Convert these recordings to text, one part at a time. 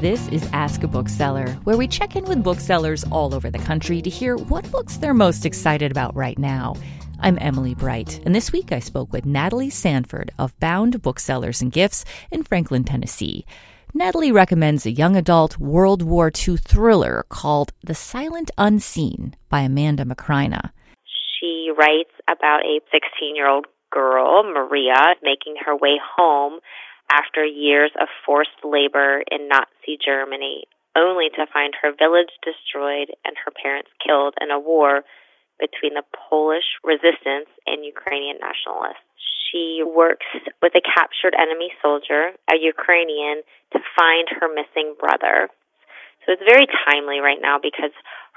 This is Ask a Bookseller, where we check in with booksellers all over the country to hear what books they're most excited about right now. I'm Emily Bright, and this week I spoke with Natalie Sanford of Bound Booksellers and Gifts in Franklin, Tennessee. Natalie recommends a young adult World War II thriller called The Silent Unseen by Amanda McCrina. She writes about a 16 year old girl, Maria, making her way home after years of forced labor in Nazi Germany, only to find her village destroyed and her parents killed in a war between the Polish resistance and Ukrainian nationalists. She works with a captured enemy soldier, a Ukrainian, to find her missing brother. So it's very timely right now because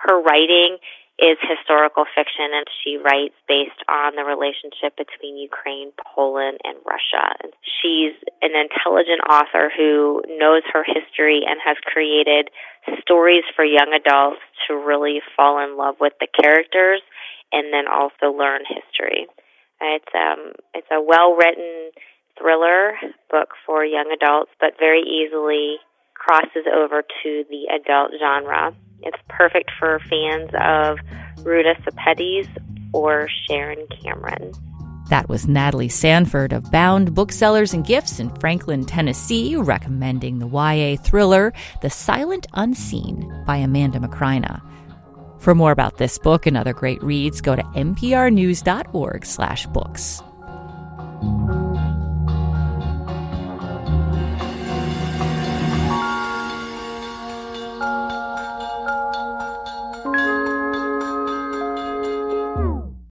her writing is historical fiction and she writes based on the relationship between Ukraine, Poland, and Russia. She's an intelligent author who knows her history and has created stories for young adults to really fall in love with the characters and then also learn history. It's um it's a well written thriller book for young adults but very easily crosses over to the adult genre. It's perfect for fans of Ruta Sepetys or Sharon Cameron. That was Natalie Sanford of Bound Booksellers and Gifts in Franklin, Tennessee, recommending the YA thriller The Silent Unseen by Amanda McCrina. For more about this book and other great reads, go to nprnews.org/books.